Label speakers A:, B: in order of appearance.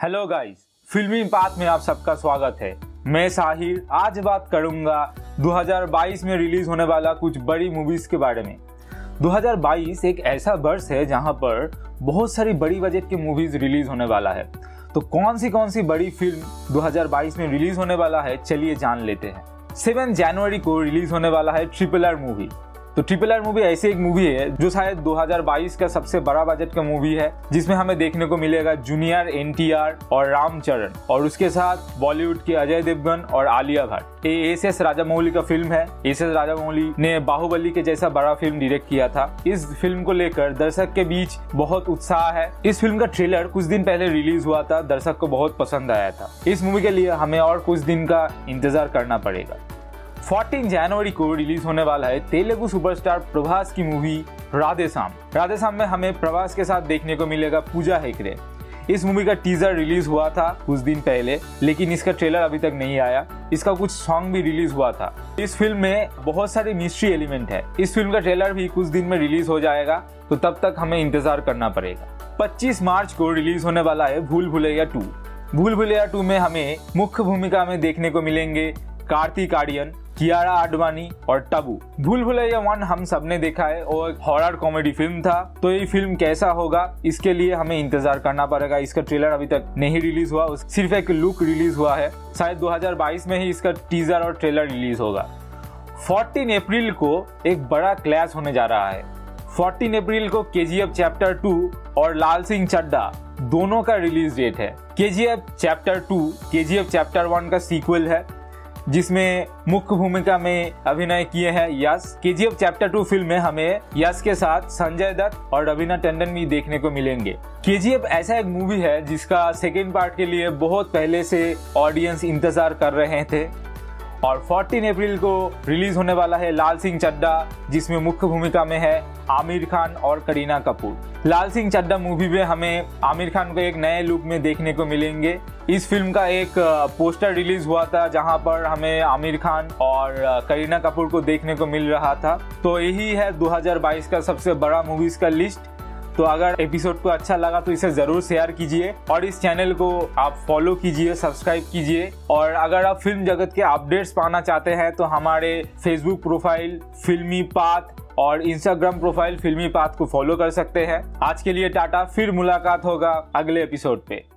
A: Hello guys फिल्मी बात में आप सबका स्वागत है। मैं साहिर आज बात करूँगा 2022 में रिलीज़ होने वाला कुछ बड़ी मूवीज़ के बारे में। 2022 एक ऐसा वर्ष है जहाँ पर बहुत सारी बड़ी बजट की मूवीज़ रिलीज़ होने वाला है। तो कौन सी कौन सी बड़ी फ़िल्म 2022 में रिलीज़ होने वाला है, चलिए जान लेते हैं। सेवन जनवरी को रिलीज़ होने वाला है ट्रिपल आर मूवी तो ट्रिपल आर मूवी ऐसी एक मूवी है, जो शायद 2022 का सबसे बड़ा बजट का मूवी है, जिसमें हमें देखने को मिलेगा जूनियर एनटीआर और रामचरण और उसके साथ बॉलीवुड के अजय देवगन और आलिया भट्ट ये एस एस राजामौली का फ़िल्म है। एस एस राजामौली ने बाहुबली के जैसा बड़ा फ़िल्म डायरेक्ट किया था। इस फ़िल्म को लेकर दर्शक के बीच बहुत उत्साह है। इस फ़िल्म का ट्रेलर कुछ दिन पहले रिलीज़ हुआ था। दर्शक को बहुत पसंद आया था। इस मूवी के लिए हमें और कुछ दिन का इंतज़ार करना पड़ेगा। 14 जनवरी को रिलीज़ होने वाला है तेलुगु सुपरस्टार प्रभास की मूवी राधे शाम राधे शाम में हमें प्रभास के साथ देखने को मिलेगा पूजा हेकरे इस मूवी का टीजर रिलीज़ हुआ था कुछ दिन पहले, लेकिन इसका ट्रेलर अभी तक नहीं आया। इसका कुछ सॉन्ग भी रिलीज़ हुआ था। इस फ़िल्म में बहुत सारे मिस्ट्री एलिमेंट है। इस फ़िल्म का ट्रेलर भी कुछ दिन में रिलीज़ हो जाएगा तो तब तक हमें इंतज़ार करना पड़ेगा। 25 मार्च को रिलीज़ होने वाला है भूल भुलैया टू। भूल भुलैया टू में हमें मुख्य भूमिका में देखने को मिलेंगे कार्तिक आर्यन। कियारा आडवाणी और टबू। भूल भुलैया वन हम सबने देखा है और हॉरर कॉमेडी फ़िल्म था। तो ये फ़िल्म कैसा होगा, इसके लिए हमें इंतज़ार करना पड़ेगा। इसका ट्रेलर अभी तक नहीं रिलीज़ हुआ सिर्फ़ एक लुक रिलीज़ हुआ है। शायद 2022 में ही इसका टीजर और ट्रेलर रिलीज़ होगा। 14 अप्रैल को एक बड़ा क्लैश होने जा रहा है। 14 अप्रैल को के चैप्टर टू और लाल सिंह चड्डा दोनों का रिलीज़ डेट है। के चैप्टर टू के चैप्टर वन का सीक्वल है। जिसमें मुख्य भूमिका में अभिनय किए हैं Yash. K G F chapter two film में हमें यश के साथ संजय दत्त और रवीना टंडन भी देखने को मिलेंगे। के जी एफ़ ऐसा एक मूवी है जिसका सेकेंड पार्ट के लिए बहुत पहले से ऑडियंस इंतज़ार कर रहे थे। और 14 अप्रैल को रिलीज़ होने वाला है लाल सिंह चड्डा जिसमें मुख्य भूमिका में है आमिर खान और करीना कपूर। लाल सिंह चड्डा मूवी में हमें आमिर खान को एक नए लुक में देखने को मिलेंगे। इस फ़िल्म का एक पोस्टर रिलीज़ हुआ था, जहाँ पर हमें आमिर खान और करीना कपूर को देखने को मिल रहा था। तो यही है 2022 का सबसे बड़ा मूवीज़ का लिस्ट तो अगर एपिसोड को अच्छा लगा तो इसे ज़रूर शेयर कीजिए और इस चैनल को आप फॉलो कीजिए सब्सक्राइब कीजिए। और अगर आप फ़िल्म जगत के अपडेट्स पाना चाहते हैं तो हमारे फेसबुक प्रोफ़ाइल फिल्मी पाथ और इंस्टाग्राम प्रोफ़ाइल फिल्मी पाथ को फॉलो कर सकते हैं। आज के लिए टाटा, फिर मुलाकात होगा अगले एपिसोड पे।